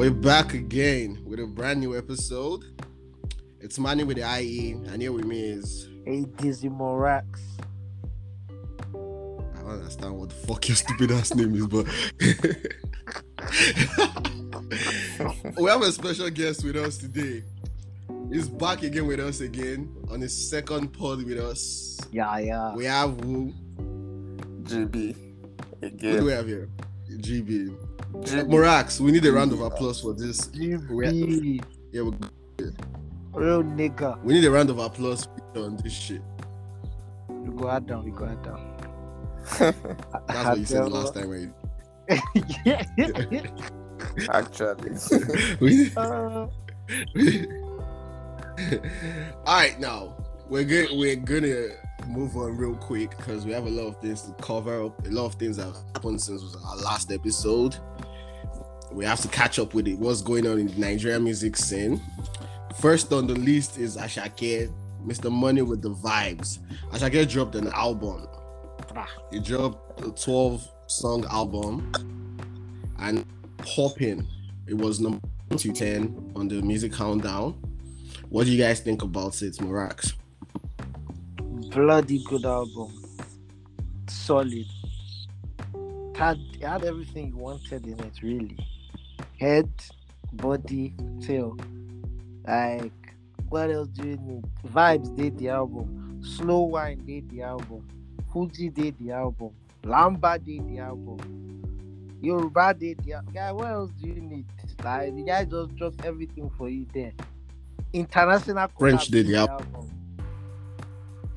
We're back again with a brand new episode. It's Manny with the IE, and here with me is Hey, Dizzy Morax. I don't understand what the fuck your stupid ass name is, but we have a special guest with us today. He's back again with us again on his second pod with us. Yeah, yeah. We have who? GB Again. Who do we have here? GB. GB. Morax, we need a round of applause for this. GB. Yeah, we, Real nigga. we need a round of applause on this shit. We go out down, we go out down. That's what you said the last time. When yeah. Actually, you, Uh, All right, now we're good. We're gonna move on real quick because we have a lot of things to cover up. A lot of things have happened since our last episode. We have to catch up with it. What's going on in the Nigerian music scene? First on the list is Asake, Mr. Money with the Vibes. Asake dropped an album. Ah. He dropped a 12 song album and popping. It was number 210 on the music countdown. What do you guys think about it, Morax? bloody good album. Solid. It had, it had everything you wanted in it, really. Head, body, tail. Like, what else do you need? Vibes did the album. Slow Wine did the album. Fuji did the album. Lamba did the album. Yoruba did the album. Guy, what else do you need? Like, the guy just dropped everything for you there. International French did the album. album.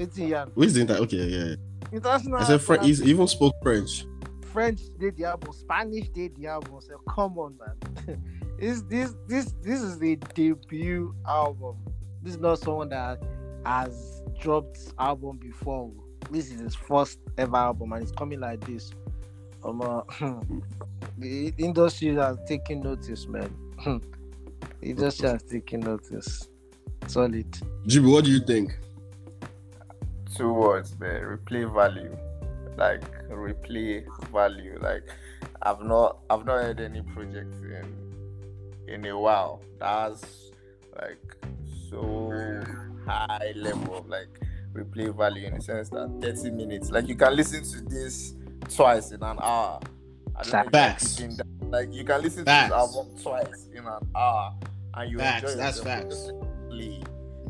18 years. Who is the inter? Okay, yeah. International. I said French. He even spoke French. French de diablo, Spanish de diablo. So come on, man. this this this this is the debut album. This is not someone that has dropped album before. This is his first ever album, and it's coming like this. Um, uh, the industry has taken notice, man. the industry has taken notice. Solid. Jib, what do you think? Two words, man. Replay value, like replay value. Like I've not, I've not had any project in in a while that's like so high level of like replay value in the sense that 30 minutes, like you can listen to this twice in an hour. I don't know Facts. picking that. Like you can listen Facts. to this album twice in an hour, and you Facts, enjoy that's facts.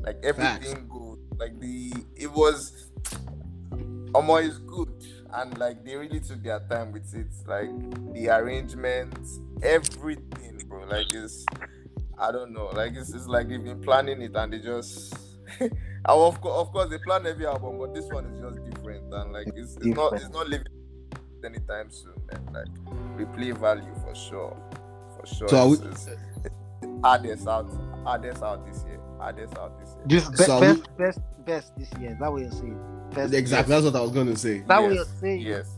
Like Facts. everything good. Like the it was Omo is good. And like they really took their time with it. Like the arrangements, everything, bro. Like it's I don't know. Like it's, it's like they've been planning it and they just of course of course they plan every album, but this one is just different and like it's, it's not it's not living anytime soon, man. Like replay value for sure. For sure. So we- It's- it's- hardest out hardest out this year. Hardest out this year. This be- So best, best, best this year. Is that what you're saying? Best, Exactly. That's what I was gonna say. Is that what Yes, you're saying? Yes.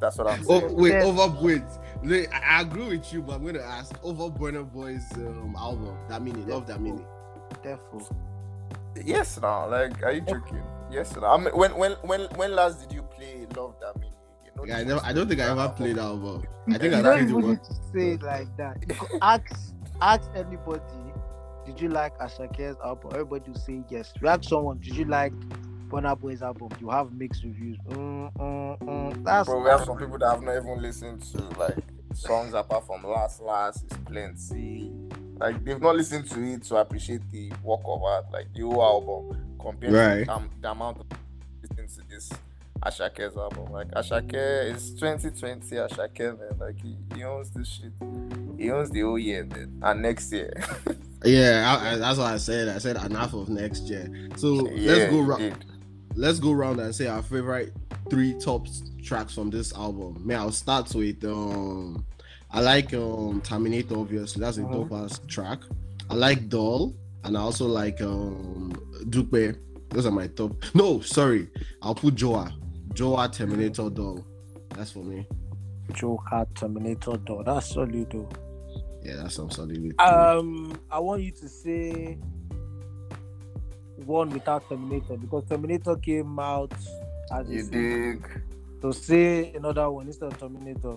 That's what I'm saying. Oh wait, Best. over wait. Wait, I I agree with you, but I'm gonna ask over Burna Boy's um, album. That meaning, Love Damini. Therefore, Yes, now, like, are you joking? Yes, now. I mean, when, when, when, when last did you play Love Damini? You know, Yeah, I, never, I don't think I ever played that album. I think you I don't played it even one. need to say it like that. You could ask ask anybody, did you like Asake's album? Everybody will say yes. You ask someone, did you like Burna Boy's album? You have mixed reviews. Mm, mm, mm. That's Bro, we have some people that have not even listened to like songs apart from Last Last is plenty. Like they've not listened to it to appreciate the work of art, like the whole album, compared Right. to um, the amount of listening to this Asake's album. Like Asake is 2020 Asake, man. Like he, he owns this shit. He owns the whole year, man. And next year. Yeah, I, I, that's what I said. I said enough of next year. So yeah, let's go. he Ra- did. let's go round and say our favorite three top tracks from this album. May I'll start with um I like um Terminator obviously that's a Mhm. dope ass track. I like Doll and I also like um Dupe. Those are my top. No, sorry, I'll put Joha. Joha Terminator doll. That's for me. Joha Terminator doll. That's solid though. Yeah, that's some solid. Um, I want you to say one without Terminator because Terminator came out as you dig. to say another one instead of Terminator.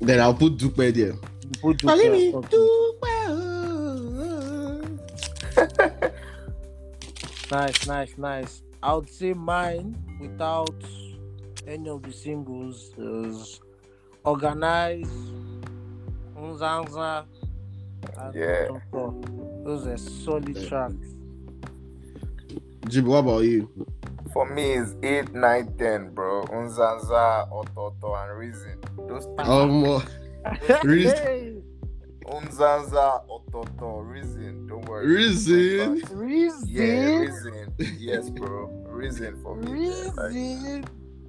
Then I'll put Dupe there. Put Dupe. Calling me Dupe. nice, nice, nice. I would say mine without any of the singles is Organize, Unzanza, and Yeah. Those are solid Yeah. tracks. Jib, what about you? For me, it's 8, 9, 10, bro. Unzanza, Ototo, and Reason. Those three. Um, Reason. Unzanza, Ototo, Reason. Don't worry. Reason. Reason. Yeah, Reason. Yes, bro. Reason for me. man. Like, Reason.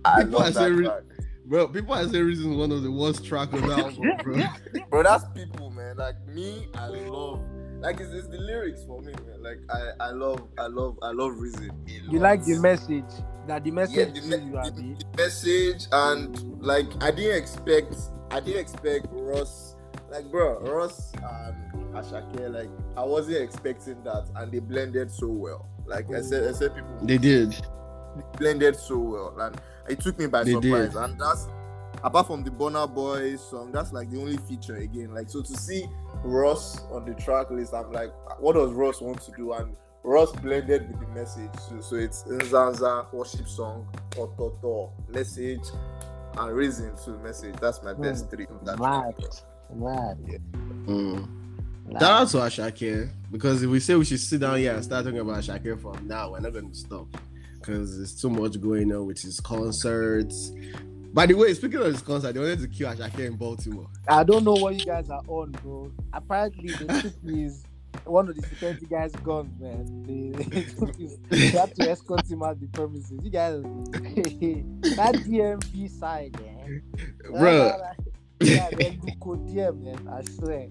I People love are that re- track. Bro, people are saying reason is one of the worst track on the album, bro. Bro, that's people, man. Like me, I love. Like it's, it's the lyrics for me, man. Like I, I love, I love, I love Reason. a You like the message that the yeah, message the, me- you, the, Abi. the message and like I didn't expect I didn't expect Russ like bro Russ and Asake like I wasn't expecting that and they blended so well like I said I said people They did. Blended so well and it took me by They surprise did. and that's apart from the Burna Boy's song that's like the only feature again like so to see Russ on the track list I'm like what does Russ want to do and Russ blended with the message so, so it's Nzanza worship song Ototo message and reason to message that's my best three of that Mad. track, bro. Mm. Mad. Shout out to Asake because if we say we should sit down here and start talking about Asake from now, we're not going to stop because there's too much going on with his concerts. By the way, speaking of his concert, they wanted to kill Asake in Baltimore. I don't know what you guys are on, bro. Apparently, they took his one of the security guys' guns, man. They, they took his, they had to escort him out the premises. You guys, that DMV side, man. Bro, yeah, they look DM, man. I swear.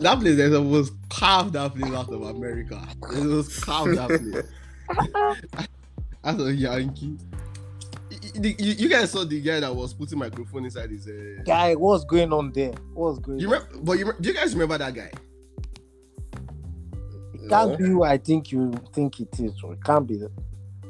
that place they was carved that place out of America. It was carved that place. As a Yankee. You, you- you guys saw the guy that was putting microphone inside his. Uh, Guy, what's going on there? What's going you on? remember? But you, do you guys remember that guy? It can't No. be who I think you think it is. Bro. It can't be.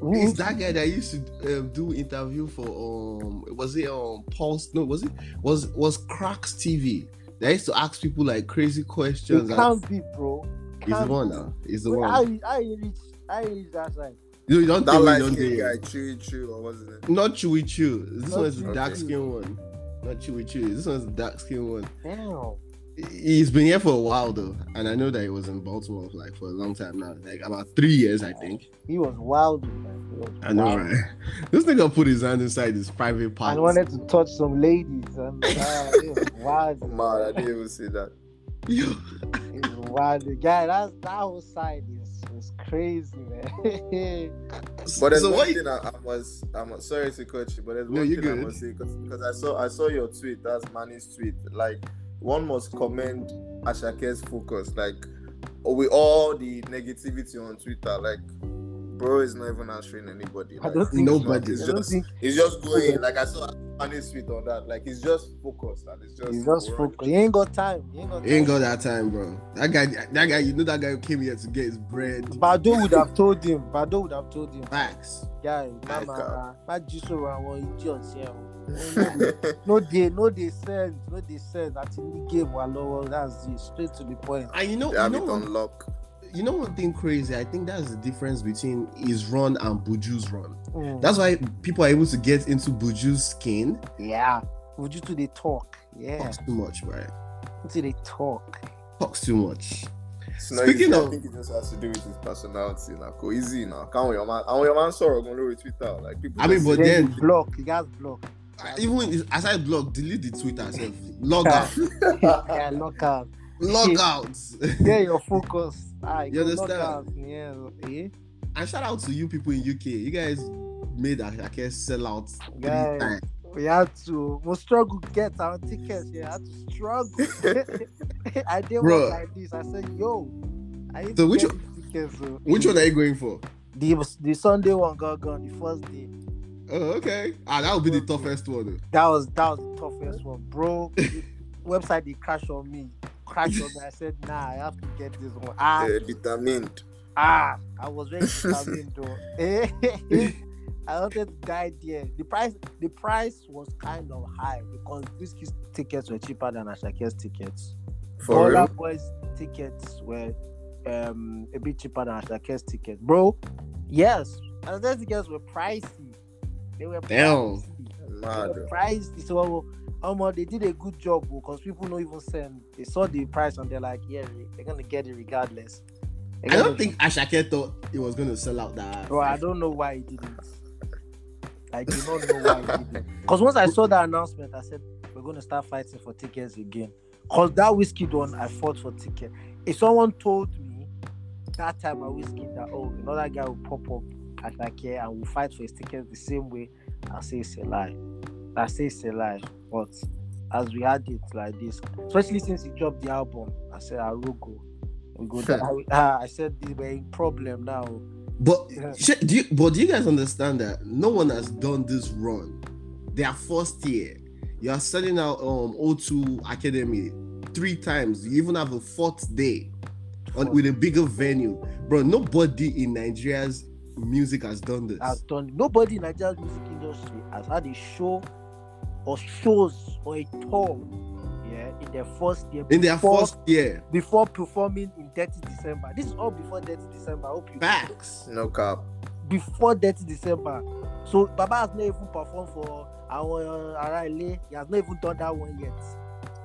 Who- It's that guy that used to um, do interview for um was it um Pulse no was it was was Kraks TV they used to ask people like crazy questions It can't be, bro. he's the Can't one now he's the Wait, one I you how you reach how reach that side? You you don't that think light skin guy Chewy Chew or what's his name not Chewy Chew this Not one's the Chewy dark skin one not Chewy Chew this one's the dark skin one Damn. he's been here for a while though and I know that he was in Baltimore like for a long time now like about three years I think He was wild, man. He was I know wild. right this nigga put his hand inside his private part And wanted to touch some ladies. And uh, he was wild. man I didn't even see that Yo. Wild. The guy, that's, that whole side is, is crazy, man. But there's so one thing I, I was I'm sorry to cut you, but there's No, one you thing I good. must say because I saw I saw your tweet. That's Manny's tweet. Like one must commend Asake's focus. Like with all the negativity on Twitter, like bro is not even answering anybody. I don't think Nobody. It's just think it's just going. Like I saw Manny's tweet on that. Like he's just focused and it's just he's just we're- focused. He ain't got time. He ain't got time. He ain't got that time, bro. That guy, that guy, you know that guy who came here to get his bread. Bado would have told him. Bado would have told him. Facts. Guy, My mama, ma jiso àwọn idiots here. No dey, no dey send, no dey send. Àti ní game wa lọ́wọ́. That's it. Straight to the point. And you know, They you have know, it one, on lock. You know one thing crazy. I think that's the difference between his run and Buju's run. Mm. That's why people are able to get into Buju's skin. yeah. Buju you to they talk? Yeah. Talks too much, right? Until they talk. Talks too much. It's not Speaking easy. of- I think it just has to do with his personality. Now, go easy now. Can't your man? And your man sorrow going to Twitter. Like people. I mean, but then- block. He got block. Even if- aside block, delete the Twitter self. Log out. yeah, knock out. Log out. Yeah, your focus. Ah, You understand? Yeah. Eh? and shout out to you people in UK. You guys made Asake sell out three Guys. times. We had to we struggle to get our tickets. Yeah, I had to struggle. I did Bro. like this. I said, "Yo, I So to which get one- tickets." So. Which one are you going for? The the Sunday one got gone. The first day. Oh, okay. Ah, that would be the toughest one. though. That was that was the toughest one, bro. website they crashed on me. Crashed on me. I said, "Nah, I have to get this one." Ah, uh, determined. ah, I was very determined though. Eh, I wanted to die there. The price, the price was kind of high because these tickets were cheaper than Asake's tickets. For All real. boys' tickets were um a bit cheaper than Asake's tickets, bro. Yes, Asake's tickets were pricey. They were Damn. pricey. Mad. The price is so um, they did a good job because people don't even send. They saw the price and they're like, yeah, they're gonna get it regardless. They're I don't think Asake thought it was gonna sell out that. bro. I don't know why he didn't. I do not know why he didn't. Because once I saw that announcement, I said we're gonna start fighting for tickets again. Cause that Wizkid one, I fought for ticket. If someone told me that time at Wizkid that oh another guy will pop up at like and will fight for his tickets the same way, I say it's a lie. I say it's a lie. But as we had it like this, especially since he dropped the album, I said I will go. We go down. I, I said this we're problem now. But Yeah. do you, but do you guys understand that no one has done this run? Their first year, you are selling out um O2 Academy three times. You even have a fourth day on, with a bigger venue, bro. Nobody in Nigeria's music has done this. has done. Nobody in Nigeria's music industry has had a show or shows or a tour, yeah, in their first year. in their before, first year, before performing in 30 December. This is all before 30 December. I hope you facts. No cap. before 30 December. So Baba has not even performed for our Araile. He has not even done that one yet.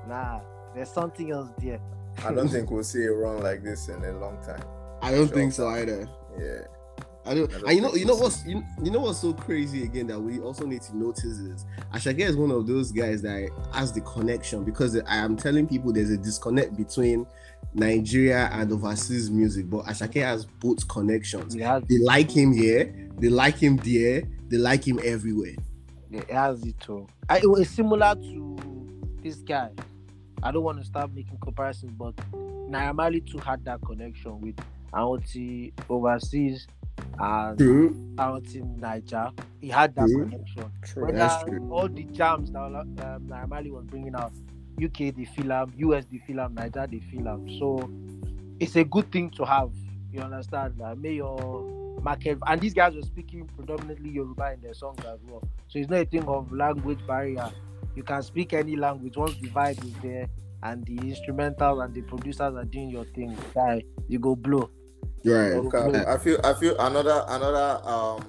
Nah, there's something else there. I don't think we'll see a run like this in a long time. I don't Sure. think so either. Yeah. I don't, and you know, you know what's you, you know what's so crazy again that we also need to notice is Asake is one of those guys that has the connection because I am telling people there's a disconnect between Nigeria and overseas music, but Asake has both connections. Has, They like him here, they like him there, they like him everywhere. he has it too. I, it was similar to this guy. I don't want to start making comparisons, but Naira too had that connection with Auntie overseas and True, Auntie Niger. He had that connection. True. Whether That's true. all the jams that um, Naira was bringing out, UK the feel am, US the feel am, Niger they feel am. So it's a good thing to have. You understand? That may your market and these guys were speaking predominantly Yoruba in their songs as well. So it's not a thing of language barrier. You can speak any language once the vibe is there and the instrumentals and the producers are doing your thing. Guy, you go blow. Right? Okay. cap. I feel I feel another another um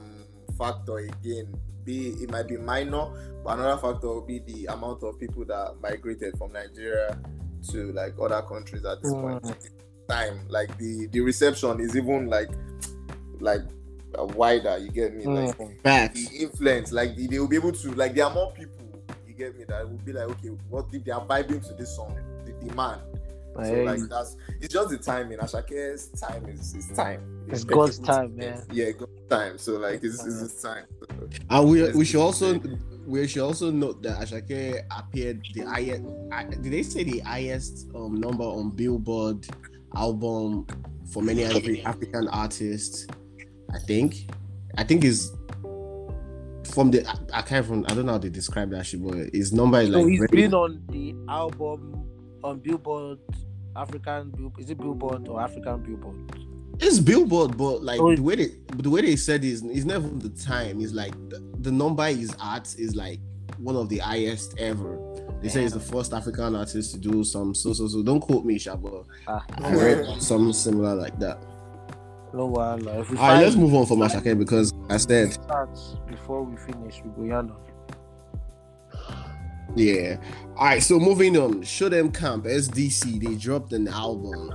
factor again be it might be minor, but another factor will be the amount of people that migrated from Nigeria to like other countries at this point in time. Like the the reception is even like like uh, wider. You get me? Like Mm. Facts. the influence, like the, they will be able to like there are more people. You get me? That will be like okay, what if they are vibing to this song? The demand. So Hey, like that's it's just the timing. Asake's time is is time. It's Expect God's time, man. Yeah, God's time. So like it's, it's his time. And we, we should it. also we should also note that Ashake appeared the highest. I- Did they say the highest um, number on Billboard album for many Afri- African artists? I think. I think is from the I, I can't from I don't know how they describe that shit, but his number is So like he's very- been on the album on Billboard, African Bill. Is it Billboard or African Billboard? it's Billboard, but like Oh, the way they the way they said is it's never the time. It's like the, the number is at is like one of the highest ever. They say he's the first African artist to do some so so so. Don't quote me, Shabo. Ah, I read something similar like that. no one. All right, let's move on from Asake because I said, before we finish, we go Yana. Yeah. All right, so moving on. Show Dem Camp SDC. They dropped an album,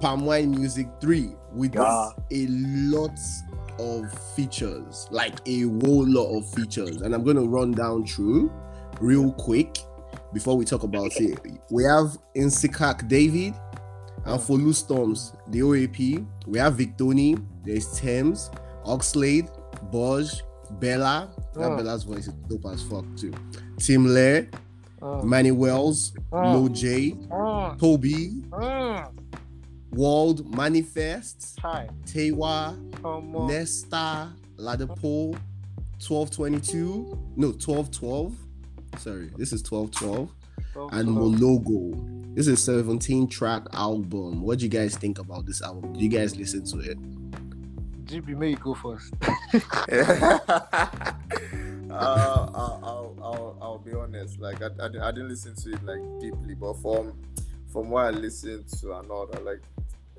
Palm Wine Music Three, with Yeah. a lot of features, like a whole lot of features, and I'm gonna run down through real quick before we talk about it. We have Nsikak David and Folu Storms, the OAP. We have Victony, there's Tems, Oxlade, BOJ, Bella. That Mm. Bella's voice is dope as fuck too. Tim Lyre, Mm, Manny Wells, Mm. Lojay, mm, Toby, mm. Wald Manifest, Hi, Tewa. Nesta, Ladipoe, 1222. No, 1212. Sorry, this is 1212. Come And. Moelogo. This is 17 track album. What do you guys think about this album? Do you guys listen to it? GB, may you go first. uh, I'll, I'll, I'll, I'll be honest. Like I, I, didn't- I didn't listen to it like deeply, but from from what I listened to all that, like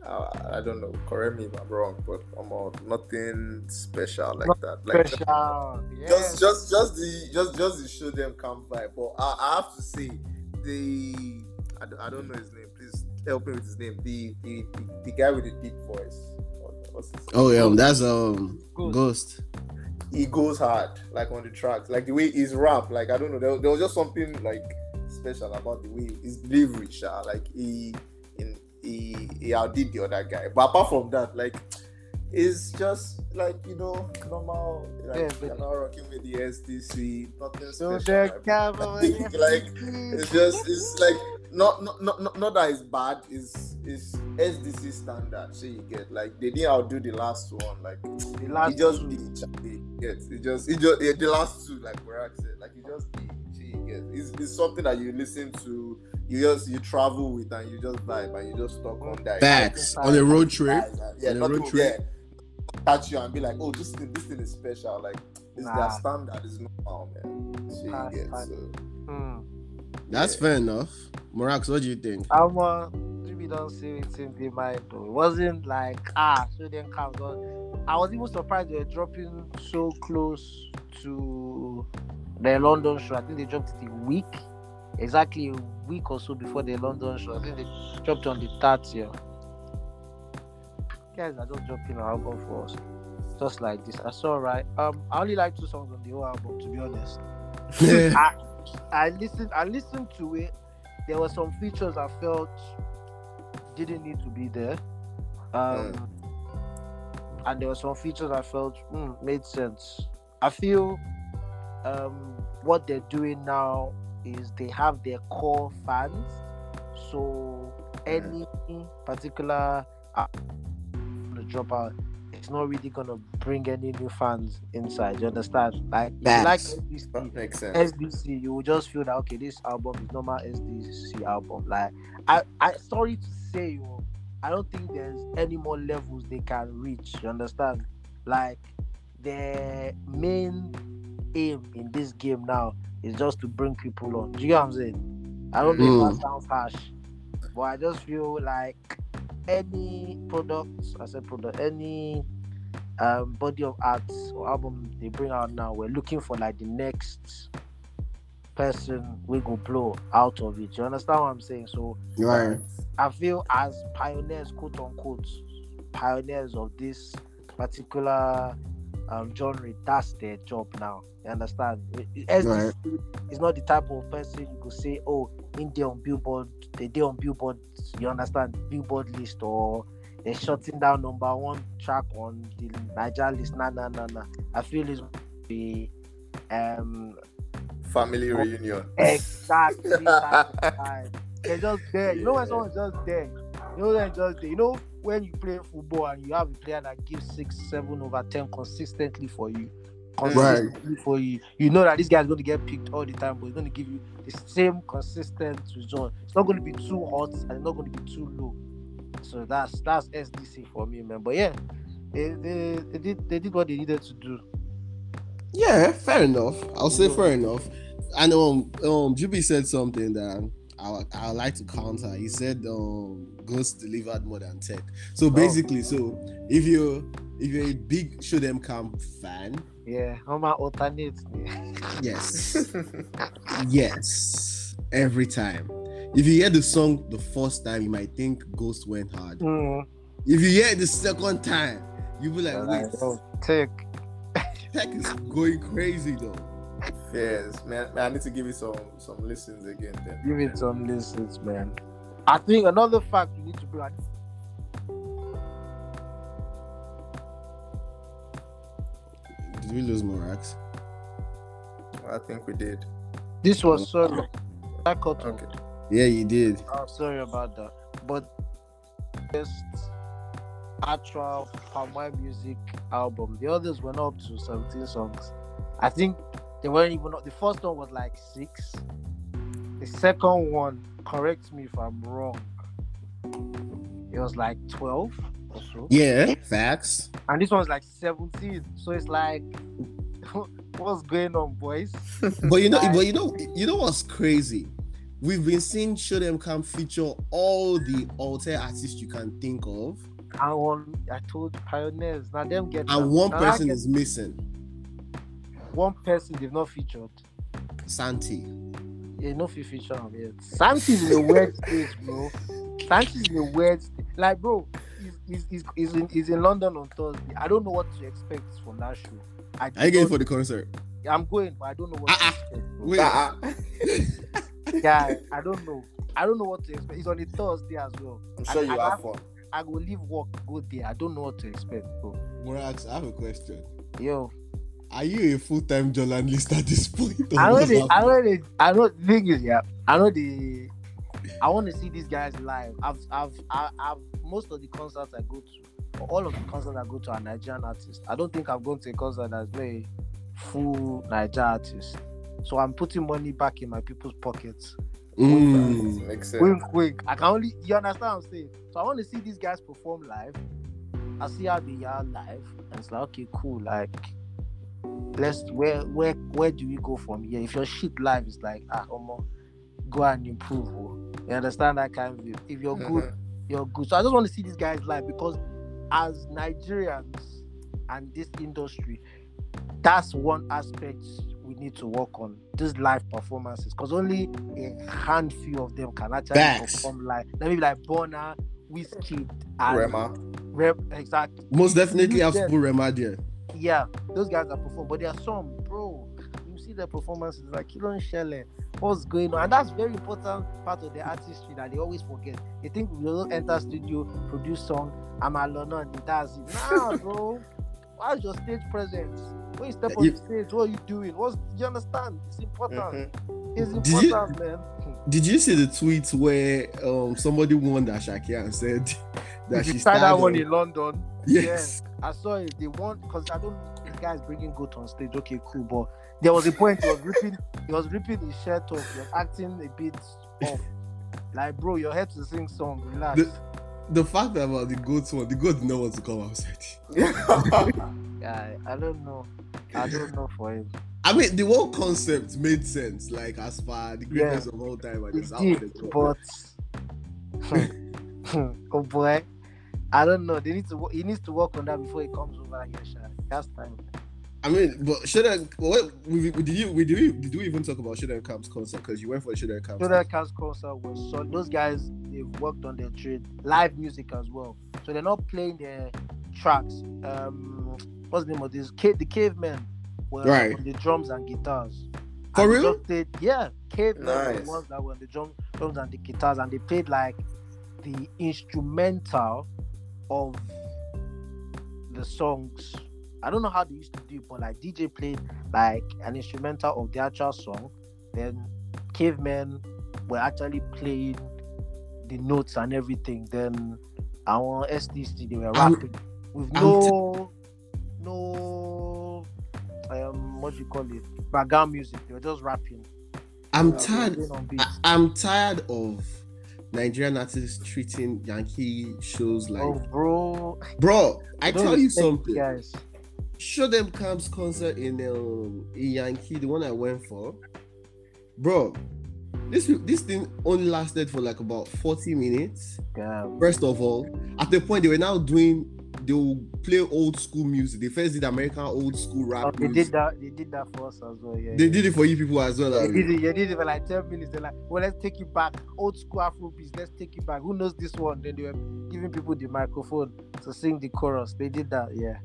uh, I don't know. Correct me if I'm wrong, but I'm um, nothing special like that. Like Special. just, just, just the, just, just the show them come by. But I, I have to say, the, I, don't- I don't know his name. Please help me with his name. The, the, the, the guy with the deep voice. What- What's his Oh yeah, um, that's um Ghost. Ghost. he goes hard, like on the tracks, like the way he's rap. Like I don't know, there, there was just something like special about the way his delivery, sha. Like he, in he, he outdid the other guy. But apart from that, like it's just like you know normal. Like Yeah, but- you're not rocking with the SDC, nothing So special. the like, like it's just it's like not not not, not, not that it's bad it's it's SDC standard so you get like they didn't outdo the last one like the last he just two. did Charlie. Yes, it just it just yeah, the last two like Barack said, like he just did she gets it's, it's something that you listen to, you just you travel with and you just vibe and you just talk on that. Facts on a road trip. Yeah, on a road to trip. yeah, catch you and be like, oh, this thing, this thing is special. Like it's Nah. their standard is normal, man. So you get so Hmm. That's Yeah. fair enough. Morax, what do you think? I'm uh, we don't see it in the mind though. It wasn't like ah, so then comes on. I was even surprised they were dropping so close to the London show. I think they dropped it a week, exactly a week or so before the London show. I think they dropped on the 30th. Guys are just dropping an album for us, just like this. That's all right. Um, I only like two songs on the whole album, to be honest. I, I listened I listened to it. There were some features I felt didn't need to be there. Um and there were some features I felt mm, made sense. I feel um what they're doing now is they have their core fans. So any particular uh, the dropout it's not really gonna bring any new fans inside. You understand? Like if you like SDC, that makes sense. SDC, you will just feel that okay, this album is normal SDC album. Like I, I sorry to say, you, know, I don't think there's any more levels they can reach. You understand? Like their main aim in this game now is just to bring people on. Do you get what I'm saying? I don't know if that hmm. sounds harsh, but I just feel like any product, I said product, any um body of art or album they bring out now, we're looking for like the next person we go blow out of it. You understand what I'm saying? So right. I feel as pioneers, quote unquote, pioneers of this particular um, genre, that's their job now. You understand? SDC is not the type of person you could say, oh, in there on Billboard, they did on Billboard, you understand, Billboard list, or they're shutting down number one track on the Niger list. Nah, nah, nah, nah. I feel it's the um Family reunion. exactly. They're just there. You know when someone's just there. You know they're just there. You know when you play football and you have a player that gives six, seven over ten consistently for you. Consistently for you. You know that this guy's going to get picked all the time, but he's going to give you the same consistent result. It's not going to be too hot and it's not going to be too low. So that's that's SDC for me, man. But yeah, they, they, they did they did what they needed to do. Yeah, fair enough. I'll say fair enough. And um, um, Juby said something that I I like to counter. He said um, Ghost delivered more than Tec. So basically, so if you if you're a big Show Dem Camp fan, Yeah, how my alternate? yes, yes, every time. If you hear the song the first time, you might think Ghost went hard. Mm. If you hear it the second time, you'll be like, wait, Oh, take. Tec is going crazy though. yes, man, man. I need to give you some some listens again. Then Give it some listens, man. I think another fact you need to bring. Did we lose Morax? I think we did. This was sorry. I cut off. Okay. Yeah, you did. Oh, sorry about that. But best actual Wine music album. The others went up to 17 songs. I think they weren't even up. the first one was like six. The second one, correct me if I'm wrong. It was like 12 or so. Yeah, facts. And this one's like 17. So it's like what's going on, boys? But you know, but you know, you know what's crazy? We've been seeing Show Dem Camp feature all the alter artists you can think of, And one, I told pioneers. Now them get and one now person get- is missing. one person they've not featured. Santi. Yeah, no feature him yet. Santi's in a weird bro. Santi's in a weird. Like, bro, he's, he's, he's, he's, in, he's in London on Thursday. I don't know what to expect from that show. I Are you going for the concert? I'm going, but I don't know what Ah, to expect. Bro. Wait, Uh-uh. Yeah, I don't know. I don't know what to expect. It's on a Thursday as well. I'm sure I- you I- have fun. I will leave work, go there. I don't know what to expect, bro. Morax, I have a question. Yo, Are you a full-time journalist at this point? I know the, I know the, I know the thing is, yeah, I know the, I want to see these guys live. I've, I've, I, I've, most of the concerts I go to, all of the concerts I go to are Nigerian artists. I don't think I've gone to a concert that's very full Nigerian artist. So I'm putting money back in my people's pockets. Mm. Makes sense. Wink, wink. I can only, you understand what I'm saying? So I want to see these guys perform live. I see how they are live, and it's like, okay, cool. Like, let's where where where do we go from here? If your shit live is like, ah, Omo, go and improve. oh. You understand that kind of view? If you're good, Mhm. you're good. So I just want to see these guys live because as Nigerians and this industry, that's one aspect we need to work on. These live performances, because only a handful of them can actually Facts. perform live. Let me be like Burna, Wizkid, and Rema. Rep. Exactly. Most definitely have to put Rema there. Yeah, those guys that perform, but there are some, bro. You see their performances like you don't what's going on, and that's very important part of the artistry that they always forget. They think we will enter studio, produce song, I'm alone, and that's it. Nah, bro. What's your stage presence? When you step on You- the stage, what are you doing? What's you understand? It's important. Mhm. It's Did you- important, man. Did you see the tweet where um somebody warned Asake and said that Did she try that started one in London? Yes. I saw it. They want because I don't. The guy's bringing goat on stage. Okay, cool. But there was a point he was ripping. He was ripping his shirt off. He was acting a bit off. Like, bro, you're here to sing song. Relax. The- The fact about the goat one, the goat did not want to come outside. Yeah, I don't know. I don't know for him. I mean, the whole concept made sense, like as far the greatest of all time, it's out did, the but oh boy, I don't know. They need to. He needs to work on that before he comes over here. Sha. That's time. I mean, but Shodan, what we, we, did you we did you did you even talk about Show Dem Camp's concert because you went for Show Dem Camp? So that Cast concert was so those guys they've worked on their trade, live music as well. So they're not playing their tracks. Um, what's the name of this? Cave, the cavemen were Right. on the drums and guitars. For And real? just played- yeah, cavemen were the ones that were on the drum, drums and the guitars, and they played like the instrumental of the songs. I don't know how they used to do it, but like DJ played like an instrumental of the actual song. Then cavemen were actually playing the notes and everything. Then our SDC they were I'm- rapping with I'm no no um what do you call it background music. They were just rapping. I'm Uh, tired. going on beats. I, I'm tired of Nigerian artists treating Yankee shows like, oh, bro! bro. I Don't tell you something. guys. Show Dem Camp's concert in um in Yankee, the one I went for, bro. This this thing only lasted for like about 40 minutes. Damn. First of all, at the point they were now doing they will play old school music. They first did American old school rap Oh, they music. did that. They did that for us as well. Yeah. They yeah. did it for you people as well. They did it. They did it for like ten minutes. They're like, "Well, let's take you back, old school Afro beats. Let's take you back. Who knows this one?" Then they were giving people the microphone to sing the chorus. They did that. Yeah.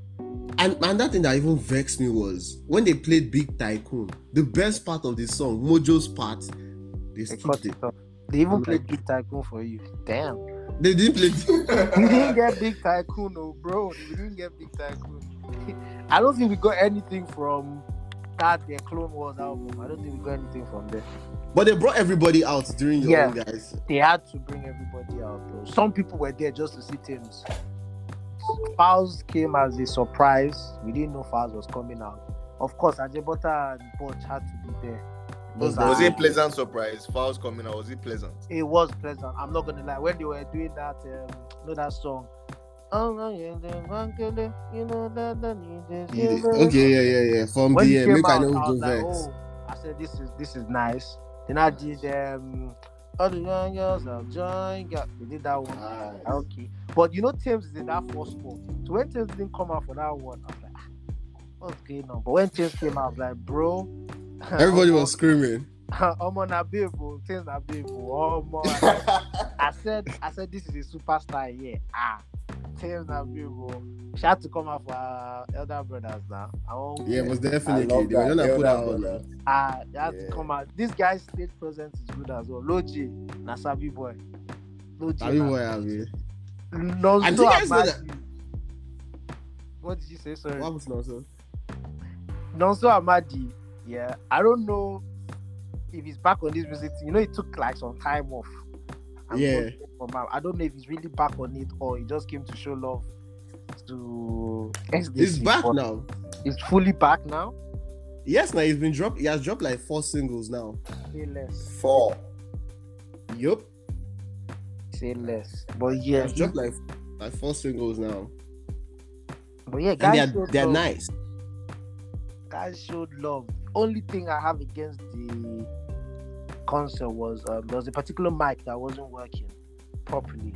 And, and that thing that even vexed me was when they played Big Tycoon, the best part of the song, Mojo's part, they They skipped cut it. it off. They even played like- Big Tycoon for you. Damn. They didn't play. we didn't get Big Tycoon, oh, bro. We didn't get Big Tycoon. I don't think we got anything from that their Clone Wars album. I don't think we got anything from there. but they brought everybody out during your Yeah. own guys. They had to bring everybody out, bro. Some people were there just to see Tim's. Falz came as a surprise. We didn't know Falz was coming out. Of course, Ajebutter and Butch had to be there. Was Was it a pleasant surprise? Falz coming out. Was it pleasant? It was pleasant. I'm not gonna lie. When they were doing that, um, know that song. Oh, no, yeah, the one can do, you know that the need is- Okay, yeah, yeah, yeah. From When the he uh, make I out, know I like, oh, I said this is this is nice. Then I did um all the young girls are join. Yeah, we did that one. Alright. Okay. But you know Tems is in that first one. So when Tems didn't come out for that one, I was like, "Ah, what's going on? But when Tems came out, I was like, bro. Everybody was screaming. Omo na babe, oh. Thames na babe. oh. Omo. I said- I said, this is a superstar here. Ah, Thames na babe. oh. She had to come out for her elder brothers now. Yeah, most definitely. They were that. gonna put that on. brother. Ah, they had Yeah. to come out. This guy's stage presence is good as well. Loji, na Sabi boy. Loji. Sabi na- boy, I mean. Nonso I think I said Amadi. What did you say? Sorry. What now, sir? Nonso Amadi. Yeah, I don't know if he's back on this music. You know, he took like some time off. and Yeah. got From, am- I don't know if he's really back on it or he just came to show love to SDC. He's back but now. He's fully back now. Yes, now he's been dropped. He has dropped like four singles now. Say less. Four. Yup. Say less. But He yeah, has he- dropped like like four singles now. but yeah, And they're they're love. nice. guys showed love. Only thing I have against the concert was um, there was a particular mic that wasn't working properly.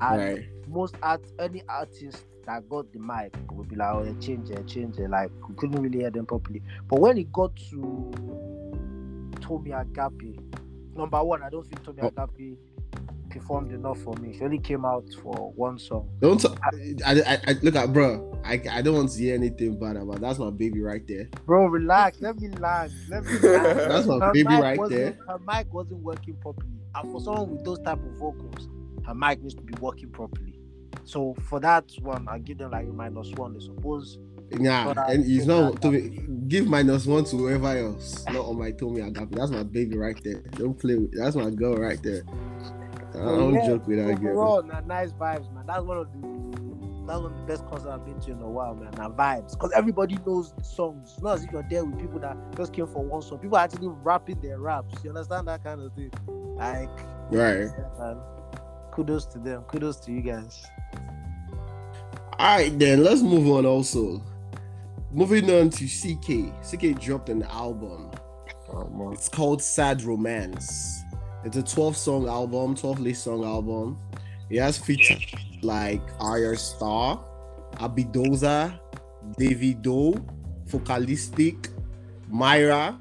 And Right. most art any artist that got the mic would be like, oh, change it, change it. Like we couldn't really hear them properly. But when it got to Tomi Agape, number one, I don't think Tommy Oh. Agape performed enough for me. She only came out for one song. Don't t- I, I, I look at bro. I, I don't want to hear anything bad about. That's my baby right there. Bro, relax. Let me land. Let me land. That's my her baby right there. Her mic wasn't working properly. And for someone with those type of vocals, her mic needs to be working properly. So for that one, I give them like a minus one. I suppose. Yeah, and he's not to me, give minus one to whoever else. Not on my Tomi Agape. That's my baby right there. Don't play with. That's my girl right there. I oh, don't Yeah, joke with that girl. Overall, nah, nice vibes, man. That's one of the that's one of the best concerts I've been to in a while, man. Nah, vibes. Because everybody knows the songs. It's not as if you're there with people that just came for one song. People are actually rapping their raps. You understand that kind of thing? Like, Right. yeah, man. Kudos to them. Kudos to you guys. All right, then let's move on. Also, moving on to CKay. CKay dropped an album. Oh, it's called Sad Romance. It's a 12 song album, 12 list song album. It has featured like Ayra Starr, Abidoza, Davido, Focalistic, Mayra,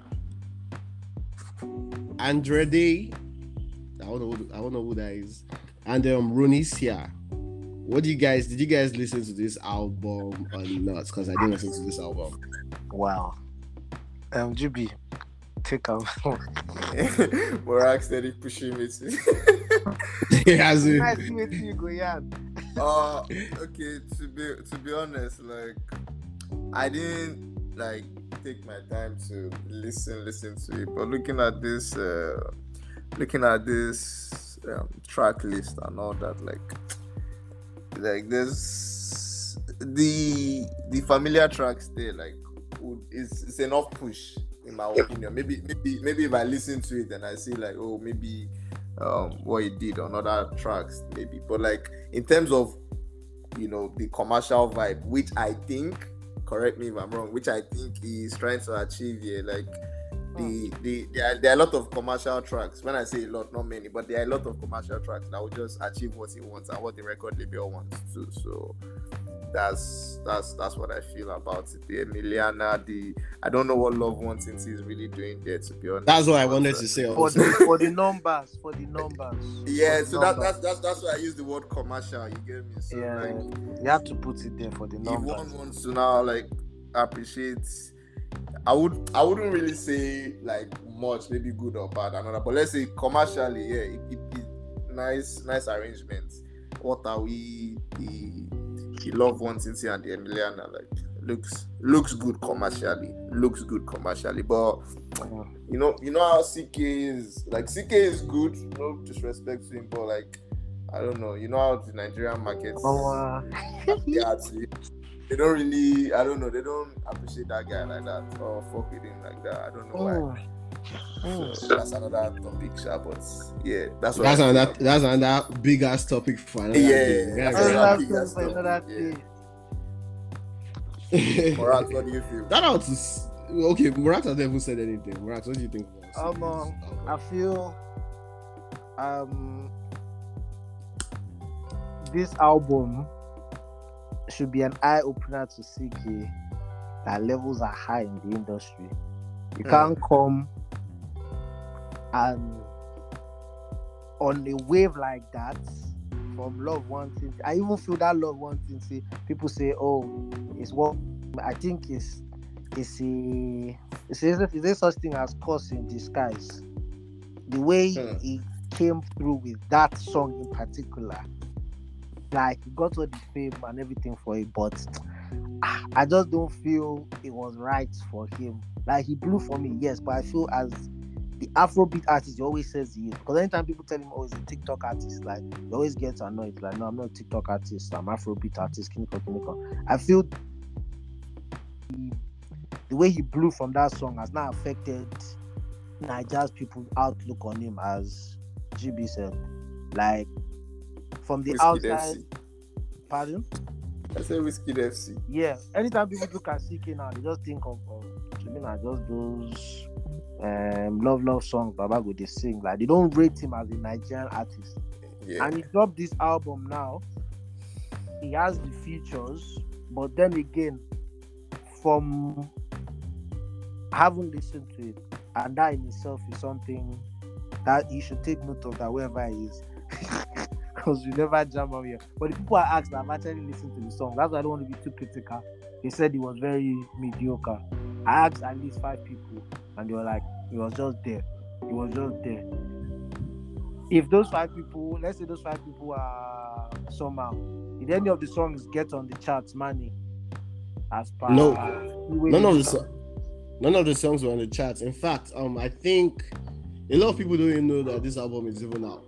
Andrade. I don't know. Who, I don't know who that is. And um, Ronisia. What do you guys? Did you guys listen to this album or not? Because I didn't listen to this album. Wow. Um, GB, take out. Morak steady pushing me to. it has it. nice meeting you, Goyan. uh okay to be to be honest like i didn't like take my time to listen listen to it but looking at this uh looking at this um, track list and all that like like there's the the familiar tracks there like would, is it's enough push in my opinion maybe maybe maybe if i listen to it and i see like oh maybe um what he did on other tracks maybe. But like in terms of you know the commercial vibe which i think correct me if i'm wrong which i think he's trying to achieve here like the the there are, there are a lot of commercial tracks when i say a lot not many but there are a lot of commercial tracks that will just achieve what he wants and what the record label wants to so that's that's that's what I feel about it. The Emiliana, the I don't know what Love Nwantiti is really doing there to be honest. That's what I wanted uh, to say. For the, for the numbers, for the numbers. Yeah, the so that, that's that's that's why I use the word commercial. You get me? So yeah, like, you have to put it there for the if numbers. one wants to now like appreciate, I would I wouldn't really say like much, maybe good or bad, another. But let's say commercially, yeah, it, it, it nice nice arrangements. What are we the the Love Nwantiti and the Emiliana like? Looks looks good commercially. Looks good commercially, but you know, you know how CKay is. Like CKay is good. No disrespect to him, but like I don't know. You know how the Nigerian market. Oh, uh, yeah, they don't really. I don't know. They don't appreciate that guy like that or fuck with him like that. I don't know why. mm, mm. So that's another topic, sha, but yeah, that's what. That's I another about- that's another big ass topic for another Yeah, day. yeah, Yeah, that's Another another big ass for another yeah. day. Morat, what do you feel? Shout out to s- okay, Murat has never said anything. Murat, what do you think? About Um, uh, I feel um this album should be an eye opener to CKay that levels are high in the industry. You Hmm. can't come and on a wave like that from Love Nwantiti. I even feel that Love Nwantiti. See, people say, "Oh, it's what I think is it's a it's a, is there such thing as curse in disguise." The way Hmm. he came through with that song in particular, like he got all the fame and everything for it, but I just don't feel it was right for him. Like he blew for me, yes, but I feel as the Afrobeat artist, he always says he is. Because anytime people tell him, oh, he's a TikTok artist, like he always gets annoyed. Like, no, I'm not a TikTok artist. I'm Afrobeat artist. Kiniko, Kiniko. I feel the, way he blew from that song has not affected Nigeria's people's outlook on him, as GB said. Like from the Wizkid outside, FC. pardon. I say Wizkid FC. Yeah, anytime people look at CKay now, they just think of um, Jimina, just those um, love love songs Baba go they sing. Like they don't rate him as a Nigerian artist. Yeah. And he dropped this album now. He has the features, but then again, from having listened to it, and that in itself is something that you should take note of that wherever he is. Because we never jam on here. But the people I asked I've actually listened to the song. That's why I don't want to be too critical. They said it was very mediocre. I asked at least five people, and they were like, it was just there. It was just there. If those five people, let's say those five people are somehow, did any of the songs get on the charts, money? As per No. None of the so- none of the songs were on the charts. In fact, um, I think a lot of people don't even know that this album is even out.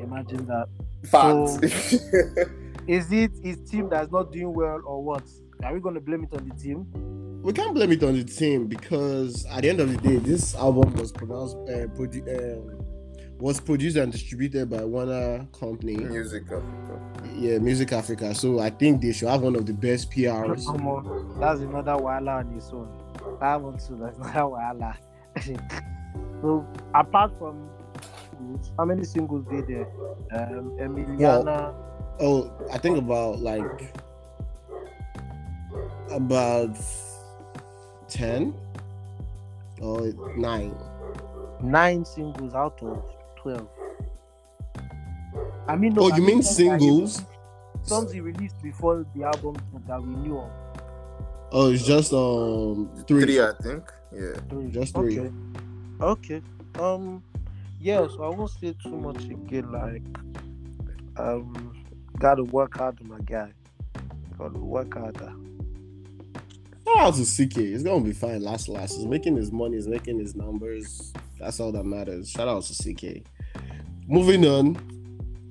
Imagine that. Facts. Is it his team that's not doing well or what? Are we gonna blame it on the team? We can't blame it on the team because at the end of the day, this album was pronounced uh, produ- um, was produced and distributed by Warner Company. Music Africa. Yeah, Music Africa. So I think they should have one of the best PRs. Come on, that's another wahala on its own. That one too, that's another wahala. so apart from how many singles did there? Um, Emiliana. Oh, I think about like about ten or nine. nine singles out of 12. I mean, no, Oh, I you mean songs that he- singles? Songs he released before the album that we knew of. Oh, it's just um three. Three, I think. Yeah. Three. Just three. Okay. Okay. Um. Yeah. So I won't say too much again. Like, um, gotta work hard, my guy. Gotta work harder. Shout out to CKay. It's gonna be fine. Last last. He's making his money. He's making his numbers. That's all that matters. Shout out to CKay. Moving on.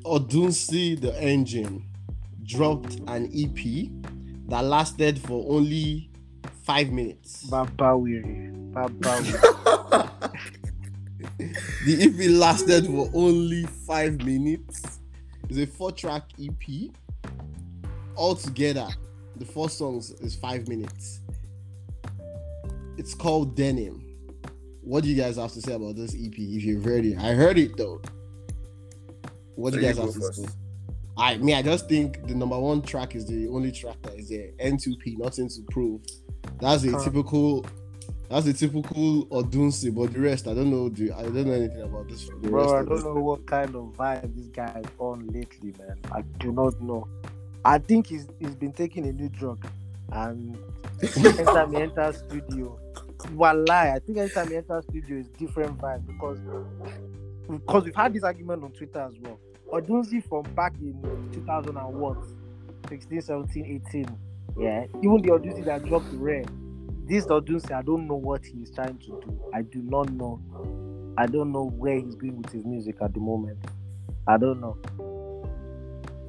Odunsi the Engine dropped an EP that lasted for only five minutes. Baba Weary. Baba Weary. The EP lasted for only five minutes. It's a four-track EP. Altogether, the four songs is five minutes. It's called Denim. What do you guys have to say about this EP if you've heard it? I heard it though. What do So you guys have to first. say? I me, I just think the number one track is the only track that is there. N2P, nothing to prove. That's a typical that's a typical Odunsi, but the rest I don't know. The, I don't know anything about this. The Bro, I don't know what kind of vibe this guy is on lately, man. I do not know. I think he's he's been taking a new drug, and anytime he enters studio, wallahi, I think anytime he enters studio is different vibe because because we've had this argument on Twitter as well. Odunsi from back in 2000 and what, 16, 17, 18, yeah. Even the Odunsi that dropped rare, this Odunsi, I don't know what he's trying to do. I do not know. I don't know where he's going with his music at the moment. I don't know.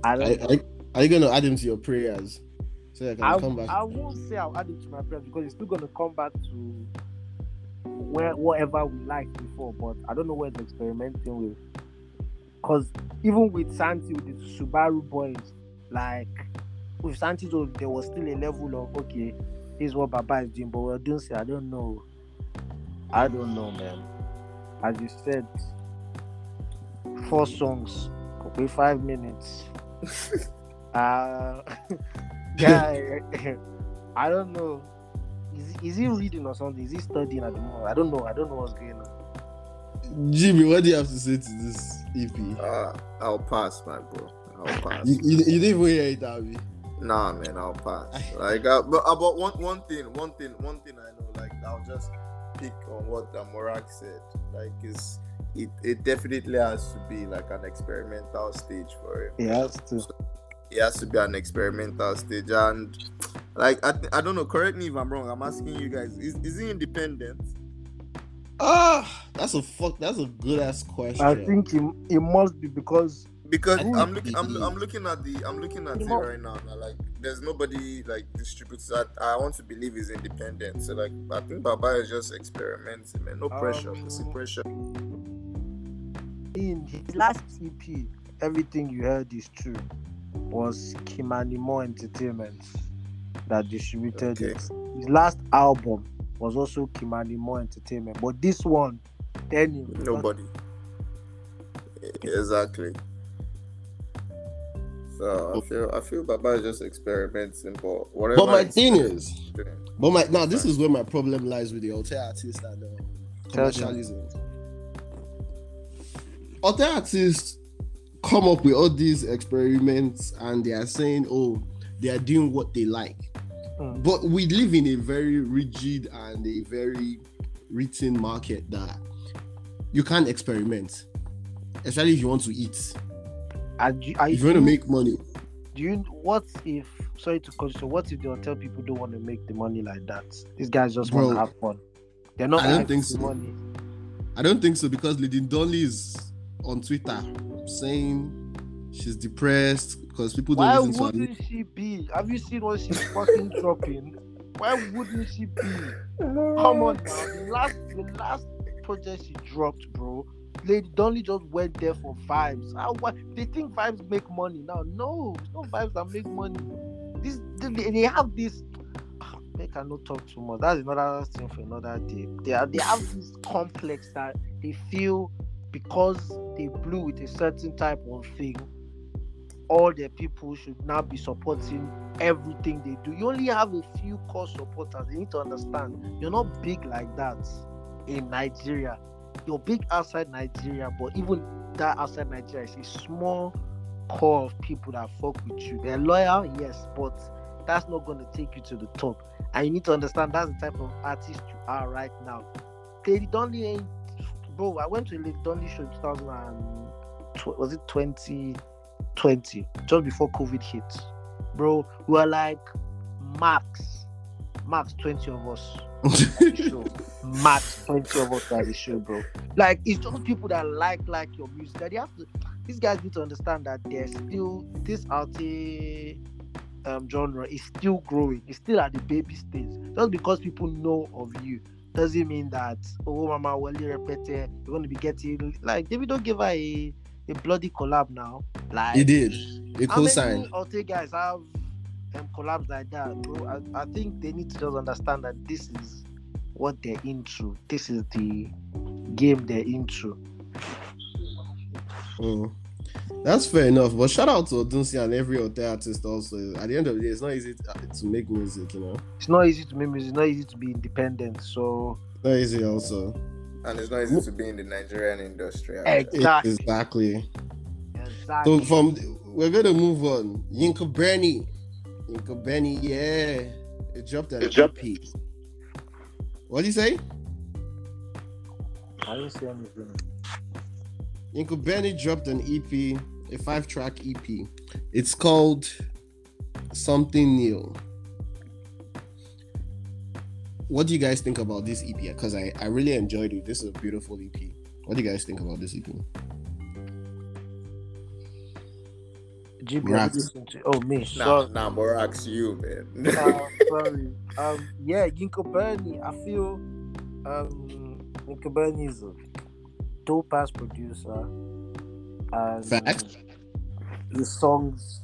I Are, don't know. are, are you gonna add him to your prayers so that I I, can come back? I won't say I'll add it to my prayers because he's still gonna come back to where whatever we liked before, but I don't know what it's experimenting with. Because even with Santi with the Subaru boys, like with Santi there was still a level of okay, here's what Baba is doing, but we're doing say I don't know. I don't know, man. as you said, four songs, with five minutes. uh, guy, I don't know. Is, is he reading or something? Is he studying at the moment? I don't know. I don't know what's going on. Jimmy, what do you have to say to this EP? Uh, I'll pass, my bro. I'll pass. You, you, you didn't even hear it, Abby. Nah, man, I'll pass. Like, uh, but about one one thing, one thing, one thing I know. Like, I'll just pick on what uh, Morak said. Like, is it, it definitely has to be like an experimental stage for him. He has to. It has to be an experimental stage, and like I, th- I don't know. Correct me if I'm wrong. I'm asking you guys: Is is he independent? Ah, that's a fuck. That's a good ass question. I think it, it must be because Because I I'm think looking, I'm. I'm looking at the, I'm looking at it right now. and, Like, there's nobody like distributes that. I want to believe he's independent. So like, I think Baba is just experimenting, man. No pressure, Um, no pressure. in his last EP, everything you heard is true. Was Kimani Kimanimo Entertainment that distributed Okay. it. His last album was also Kimani Kimanimo Entertainment, but this one, then he- Nobody. Exactly. So I feel, I feel Baba is just experimenting, but whatever. But my he's thing doing, is, but my now this is where my problem lies with the alte artist and Tell them. commercialism. Alte artists come up with all these experiments and they are saying, oh, they are doing what they like. Mm. But we live in a very rigid and a very written market that you can't experiment, especially if you want to eat. Are you, are you want to make money, Do you what if sorry to cut you, so what if the hotel people don't want to make the money like that? These guys just want to have fun. They're not I don't think so. money. I don't think so because Lady Donli is on Twitter saying she's depressed because people don't Why listen to her. wouldn't she be? Have you seen what she's fucking dropping? Why wouldn't she be? Come on now. The last the last project she dropped, bro. Lady Donli just went there for vibes. Why they think vibes make money now? No, not vibes that make money. This they, they have this. Ah, Make I not talk too much. That's another thing for another day. They are, they have this complex that they feel because they blew with a certain type of thing, all their people should now be supporting everything they do. You only have a few core supporters. You need to understand you're not big like that in Nigeria. You're big outside Nigeria, but even that outside Nigeria is a small core of people that fuck with you. They're loyal, yes, but that's not going to take you to the top. And you need to understand that's the type of artist you are right now. Lady Donli ain't, bro. I went to a Lady Donli show in 2000 and was it 2020, just before COVID hit, bro. We were like max, max 20 of us show. Max 20 of us at the show, bro. Like it's just people that like like your music. That they have to. These guys need to understand that there's still this Alte um, genre is still growing. It's still at the baby stage. Just because people know of you doesn't mean that oh mama Wally repete you're going to be getting like David don't give her a, a bloody collab now. Like He did. A how co-sign. many Alte guys have um, collabs like that, bro? I, I think they need to just understand that this is what they're into. This is the game they're into. Mm. That's fair enough. But shout out to Odunsi and every other artist also. At the end of the day, it's not easy to, to make music, you know. It's not easy to make music. It's not easy to be independent. So Not easy also. And it's not easy to be in the Nigerian industry. Exactly. Exactly. exactly. So from we're gonna move on. Yinka Bernie. Yinka Bernie, yeah. It dropped an It dropped- EP. What do you say? I didn't say anything. Yinka Bernie dropped an EP, a five-track EP. It's called Something New. What do you guys think about this EP? Because I, I really enjoyed it. This is a beautiful EP. What do you guys think about this EP? GB, Rap. have you listened to- oh me. Nah, Sorry. nah, Morak's you, man. Uh, sorry. Um, yeah, Yinka Bernie. I feel um, Yinka Bernie is a dope ass producer. And Facts. his songs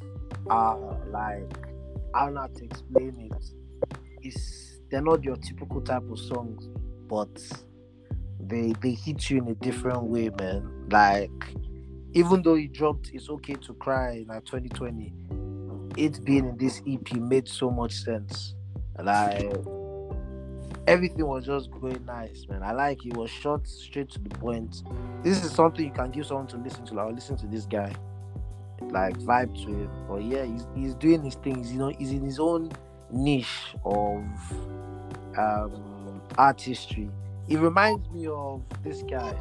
are like I don't know how to explain it. It's they're not your typical type of songs, but they they hit you in a different way, man. Like even though he dropped "It's Okay to Cry" in like 2020, it being in this EP made so much sense. Like everything was just going nice, man. I like it was short, straight to the point. This is something you can give someone to listen to. Like, listen to this guy, like vibe to him. But yeah, he's, he's doing his things. You know, he's in his own niche of um, artistry. It reminds me of this guy.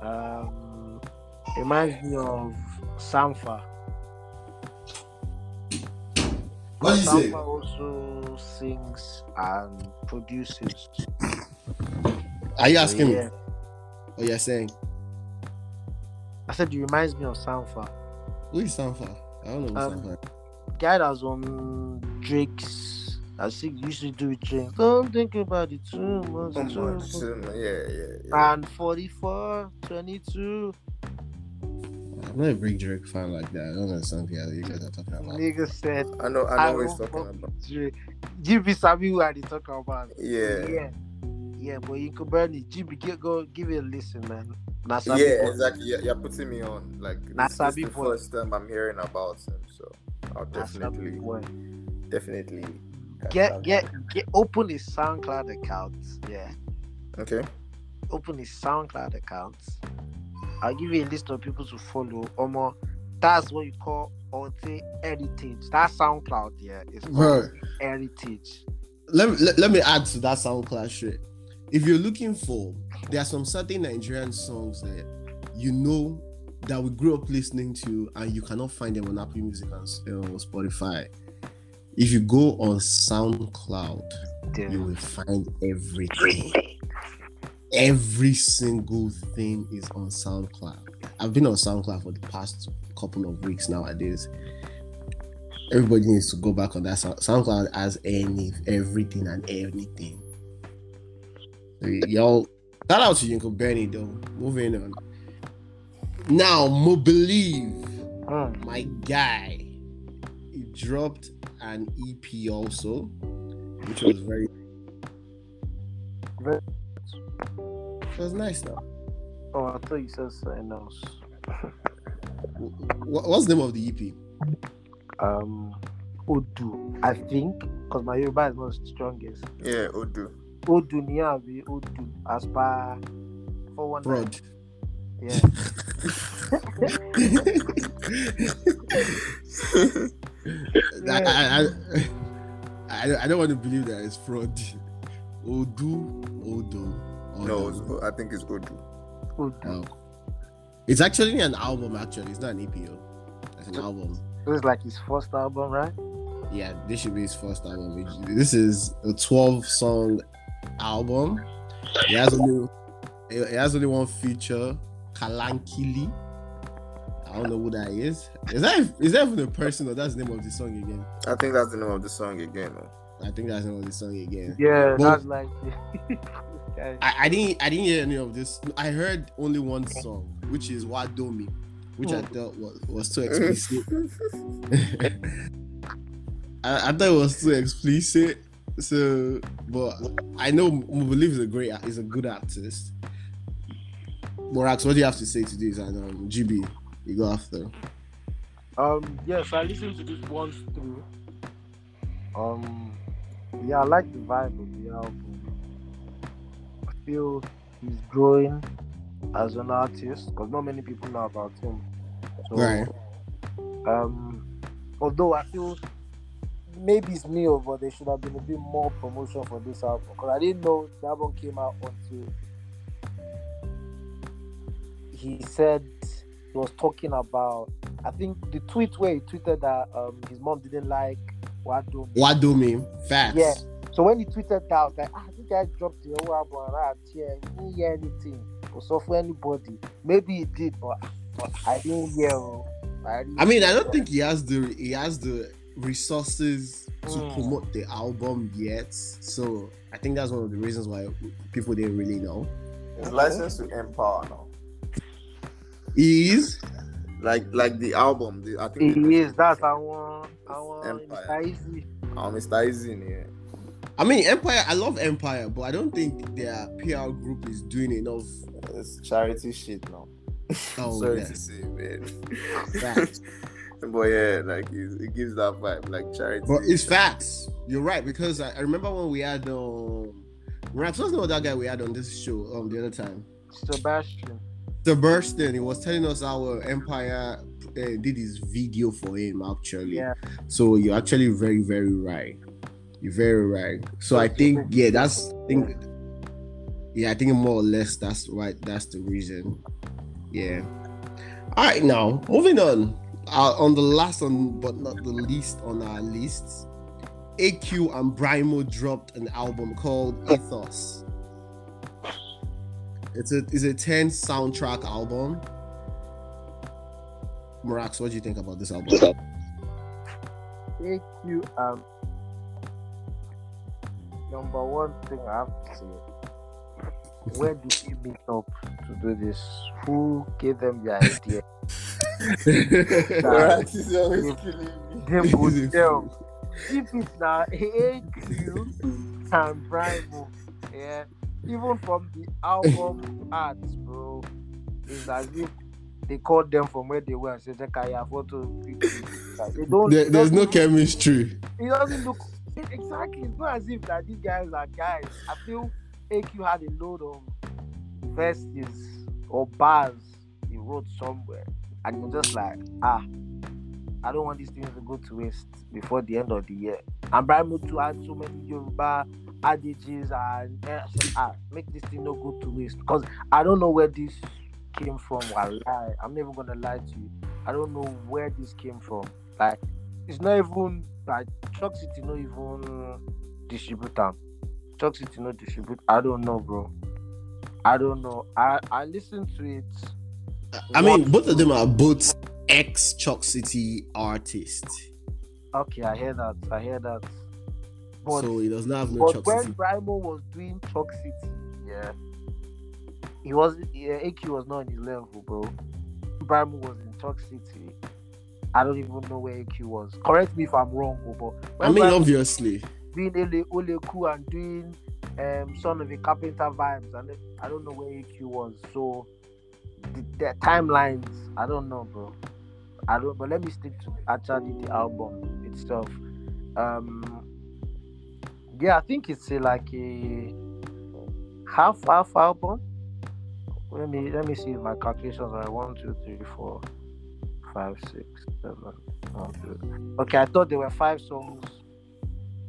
Um, reminds me of Sampha. What you say? Sampha also sings and produces. Are you asking me? yeah. What you're saying? I said it reminds me of Sampha. Who is Sampha? I don't know who Um, Sampha. Guy that's on Drake's. I think used to do with Drake. Don't think about it too much. Oh, too much. yeah, yeah, yeah. And 44, 22. I'm not a big Drake fan like that. I don't understand yeah, you guys are talking about. Nigga said, I know, I I know what he's don't talking fuck about. with Drake. GB Sabi who I dey talk about. Yeah. Yeah. Yeah, but you could burn it. GB, get, go give it a listen, man. Na Sabi Yeah, boy. exactly. Yeah, you're putting me on. Like Nah, this, this is Sabi the boy. first time I'm hearing about him, so I'll Na Sabi definitely, boy. definitely Get get get open his SoundCloud account. Yeah. Okay. Open his SoundCloud account. I'll give you a list of people to follow. Omo, that's what you call Alte heritage. That SoundCloud, yeah, is called heritage. let me let, let me add to that SoundCloud shit. If you're looking for, there are some certain Nigerian songs that you know that we grew up listening to, and you cannot find them on Apple Music and uh, Spotify. If you go on SoundCloud, you will find everything. Every single thing is on SoundCloud. I've been on SoundCloud for the past couple of weeks nowadays. Everybody needs to go back on that. SoundCloud has any, everything and anything. So, Y'all, shout out to Uncle Benny though. Moving on. Now, Mo Believe, Mm. my guy, he dropped an EP also, which was very Very- It was nice though. Oh, I thought you said something else. Wh- What's the name of the EP? Um, Odu, I think, because my Yoruba is not the strongest. Yeah, Odu. Odu ni abi Odu as per 419. Broad. Yeah. I, I, I, I, I don't want to believe that it's fraud. Odu, Odo. No, I think it's Odu. Odu. Oh. It's actually an album. Actually, it's not an EP. oh. It's an album. This is like his first album, right? Yeah, this should be his first album. This is a 12 song album. It has only it it has only one feature, Kalankili. I don't know who that is. Is that is that even a person or that's the name of the song again? I think that's the name of the song again. no? I think that's the name of the song again. Yeah, Well- that's like. Guys, I, I didn't I didn't hear any of this. I heard only one song, which is Wadomi, which I thought was, was too explicit. I, I thought it was too explicit. So, but I know Mubelieve is a great, is a good artist. Morax, what do you have to say to this? And um, GB, you go after. Um, yes, I listened to this once through. Um, yeah, I like the vibe of the album. I feel he's growing as an artist because not many people know about him. So, Right. um, although I feel maybe it's me, oh, but there should have been a bit more promotion for this album because I didn't know the album came out until he said he was talking about. I think the tweet where he tweeted that um, his mom didn't like Wado. Wadomi, facts. Yeah. So when he tweeted that, I was like, ah, this guy dropped the whole album and I yeah, he didn't hear anything or so for anybody. Maybe he did, but, but I didn't hear. I, didn't I mean, I don't think he has the he has the resources to Mm. promote the album yet. So I think that's one of the reasons why people didn't really know. It's licensed to Empower now. He is Like like the album. The, I think He the- is. That's our our Empire. Mr. Easy. Oh, Mr. Easy, yeah. I mean, Empire. I love Empire, but I don't think their PR group is doing enough. It's charity shit now. Oh, Sorry yeah. to say, man. Facts. but yeah, like it, it gives that vibe, like charity. But it's facts. You're right because I, I remember when we had um, Raps. What's the name of that guy we had on this show um the other time? Sebastian. Sebastian. He was telling us our Empire uh, did his video for him actually. Yeah. So you're actually very very right. You're very right. So I think yeah, that's I think yeah, I think more or less that's right. That's the reason. Yeah. All right, now moving on. Uh, on the last on but not the least on our lists, AQ and Brymo dropped an album called Ethos. It's a it's a 10 soundtrack album. Marax, what do you think about this album? Thank you. Um, number one thing I have to say, where did he meet up to do this? Who gave them the idea? Alright, is always killing me. Them would tell. If it's now AQ and Brymo, yeah, even from the album art, bro, it's as if they called them from where they were and said, "Check out your photo." Like, they don't. There- there's no chemistry. it doesn't look exactly. It's not as if that these guys are guys. I feel AQ had a load of verses or bars he wrote somewhere, and you're just like, ah, I don't want these things to go to waste before the end of the year. And Brymo too had so many Yoruba adages and so, ah, make this thing not go to waste because I don't know where this came from. I lie. I'm never gonna lie to you. I don't know where this came from. Like it's not even like Choc City not even distribute them. Choc City not distribute. I don't know, bro. I don't know. I I listened to it. I mean, both of them are both ex Choc City artists. Okay, I hear that. I hear that. But so he does not have no but Chalk when City. Brymo was doing Choc City, yeah, he was yeah, AQ was not on his level, bro. Brymo was in Choc City. I don't even know where AQ was. Correct me if I'm wrong, bro, but I mean, obviously. doing Ole Oleku and doing um son of a carpenter vibes and I don't know where AQ was. So the, the timelines, I don't know, bro. I don't but let me stick to actually the album itself. Um yeah, I think it's a, like a half half album. Let me let me see if my calculations are one, two, three, four, five, six, seven, one, two. Okay, I thought there were five songs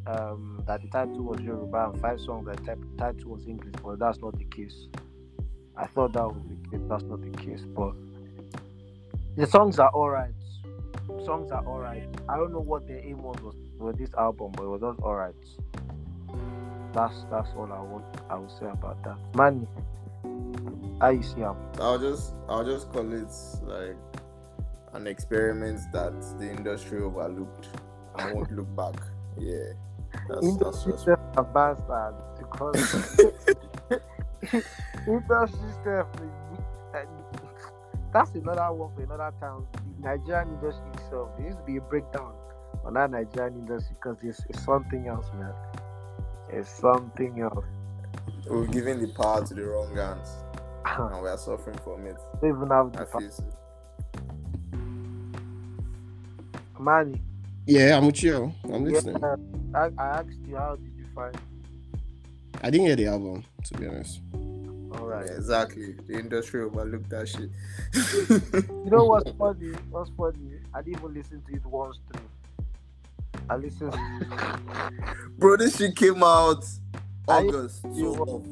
um, that the title was Yoruba and five songs that the title was English, but that's not the case. I thought that was the case. That's not the case, but the songs are alright. Songs are alright. I don't know what the aim was for this album, but it was just alright. That's that's all I want. I will say about that. Manny, how you see him? I'll just I'll just call it like an experiment that the industry overlooked and won't look back. Yeah. That's that's Industry just self a bastard because industry is- that's another one for another town. The Nigerian industry itself, there used to be a breakdown on that Nigerian industry because it's, it's something else, man. It's something else. we're giving the power to the wrong hands and we are suffering from it. even have the I feel so. Yeah, I'm with you. I'm listening. Yeah, I, I asked you, how did you find? I didn't hear the album, to be honest. All right. Yeah, exactly. The industry overlooked that shit. You know what's funny? What's funny? I didn't even listen to it once through. I listened. Bro, this shit came out August. you So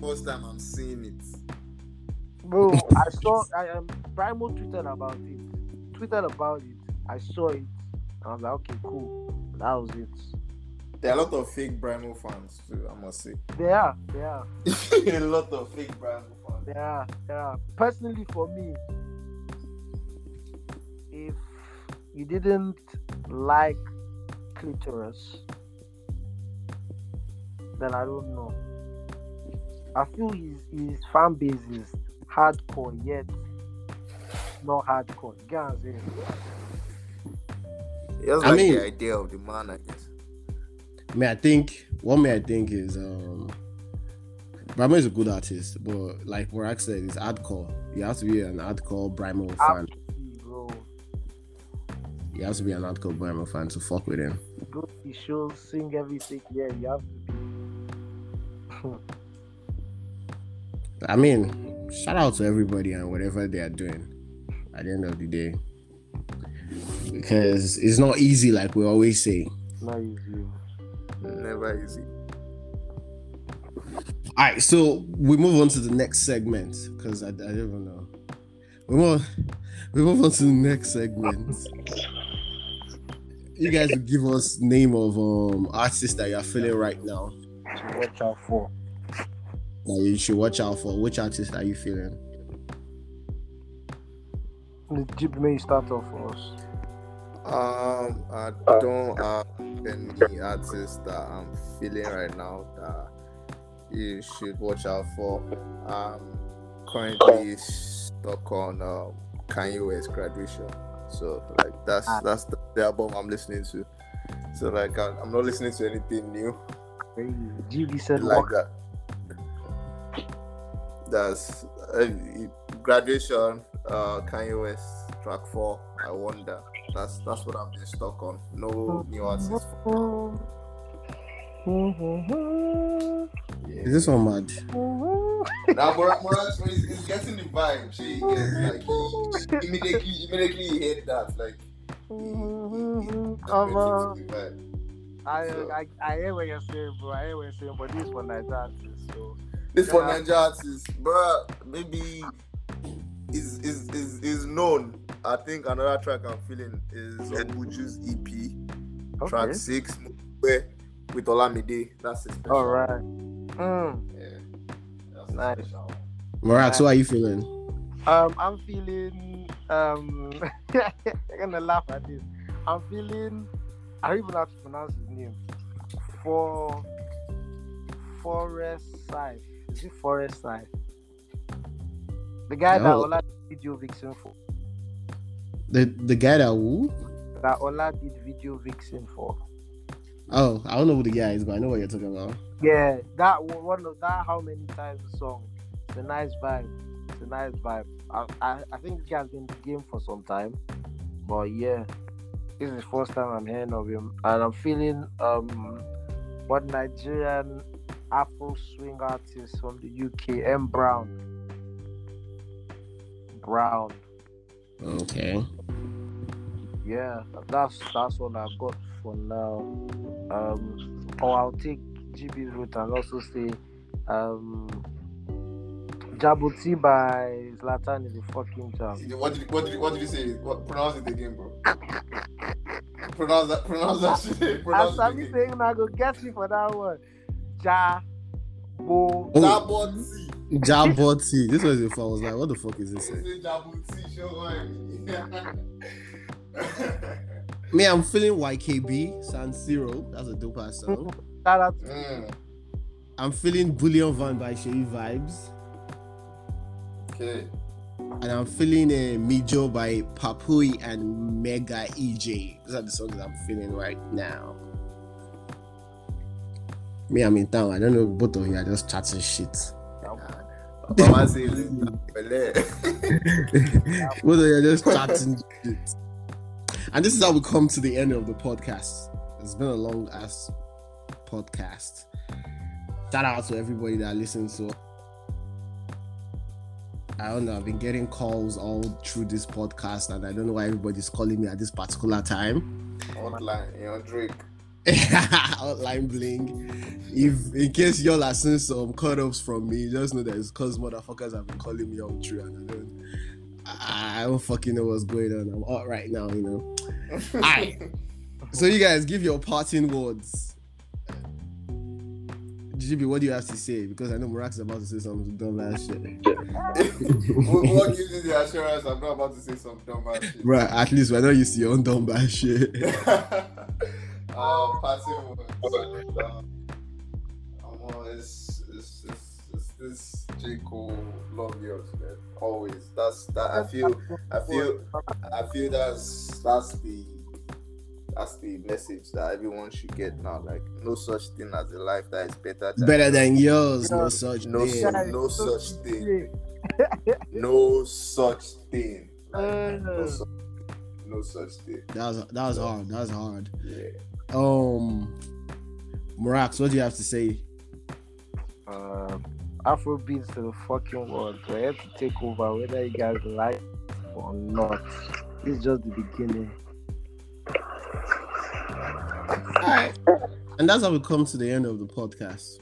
first time I'm seeing it. Bro, I saw I um Brymo tweeted about it. Tweeted about it. I saw it. I was like, okay, cool. That was it. There are a lot of fake Brymo fans too, I must say. They are, they are, a lot of fake Brymo fans. they are, they are. Personally, for me, if you didn't like Klitoris, then I don't know. I feel his his fan base is hardcore yet not hardcore. You get what I'm saying? Just I like mean- the idea of the man, I guess. I mean, I think One me I think is um Brymo is a good artist, but like Morak said, it's hardcore. You have to be an hardcore Brymo fan. Bro, You have to be an hardcore Brymo fan to fuck with him. go to the show, sing everything. Yeah, you have to be. I mean, shout out to everybody and whatever they are doing at the end of the day. Because it's not easy, like we always say. Not easy. Never easy. All right, so we move on to the next segment because I, I don't even know. We move, we move on to the next segment. You guys will give us name of um artists that you're feeling right now To watch out for. that you should watch out for. Which artist are you feeling? The Jeep may start off for us. Um, I don't have any artists that I'm feeling right now that you should watch out for. Um, currently stuck on um, Kanye West graduation, so like that's that's the, the album I'm listening to. So like I, I'm not listening to anything new Crazy. GB said, like walk. that. That's uh, graduation. Uh, Kanye West track four. I wonder. That's that's what I've been stuck on. No new artists. Is this one mad? Now Morat Morat is, is getting the vibe. She gets like he, immediately immediately he hit that like. he- he- he- he- Um, uh. I, So- I I hear what you're saying, bro. I hear what you're saying, but this one like that. So This for Yeah. Ninja artists, bruh. Maybe is is is is known. I think another track I'm feeling is Obuju's EP, track six, where with Olamide. That's a special. All right. Mm. Yeah. That's Nice. special. Morak, how are you feeling? Um, I'm feeling. Um, I'm gonna laugh at this. I'm feeling. I don't even know how to pronounce his name. For Forest Side. Is it Forest Side? The guy that No. Ola did video vixen for. The the guy that who? That Ola did video vixen for. Oh, I don't know who the guy is, but I know what you're talking about. Yeah, that one of that. How many times the song? It's a nice vibe. It's a nice vibe. I, I, I think this guy has been in the game for some time, but yeah, this is the first time I'm hearing of him, and I'm feeling um, what Nigerian Afro swing artist from the UK, M Brown. Brown. Okay. Yeah, that's that's all I've got for now. Um, or I'll take GB route and also say, um, Jabuti by Zlatan is a fucking jam. What did what did you what did you say? What, pronounce it again, bro. pronounce that. Pronounce that shit. Pronounce As it saying, I go get me for that one. Ja, Bo. Oh. Jabuti. This was if I was like, what the fuck is this? Say Jabuti. Me. Me, I'm feeling YKB, San Siro. That's a dope ass song. Shout out to Mm, I'm feeling Bullion Van by Shay Vibes. okay. And I'm feeling uh, Mijo by Papui and Mega EJ. Those are the songs I'm feeling right now. Me, I'm in town. I don't know. Both of you are just chatting shit. Mama says Bele. both of you are just chatting. And this is how we come to the end of the podcast. It's been a long ass podcast. Shout out to everybody that listens to I don't know. I've been getting calls all through this podcast, and I don't know why everybody's calling me at this particular time. Online, you know, Drake. Outline bling. If in case y'all are seeing some cut ups from me, just know that it's because motherfuckers have been calling me all through, and I don't, I don't fucking know what's going on. I'm out right now, you know. Aye. So you guys give your parting words. GB, what do you have to say? Because I know Murak's about to say some dumb ass shit. what, what gives you the assurance I'm not about to say some dumb ass shit? Right, at least we're not used to your own dumb ass shit. um, passing words. Um, um, it's, it's, it's, it's this J. Cole love yours, man. Always. That's that. I feel. I feel. I feel that's that's the. that's the message that everyone should get now. Like no such thing as a life that is better than Better than yours. No Yeah. such no, thing. su- no such thing. No such thing. Like, Uh. no, such, no such thing. That was that was hard. That was hard. Yeah. Um, Morax, what do you have to say? um, Afrobeats to the fucking world. I have to take over whether you guys like it or not. It's just the beginning. All right. And that's how we come to the end of the podcast.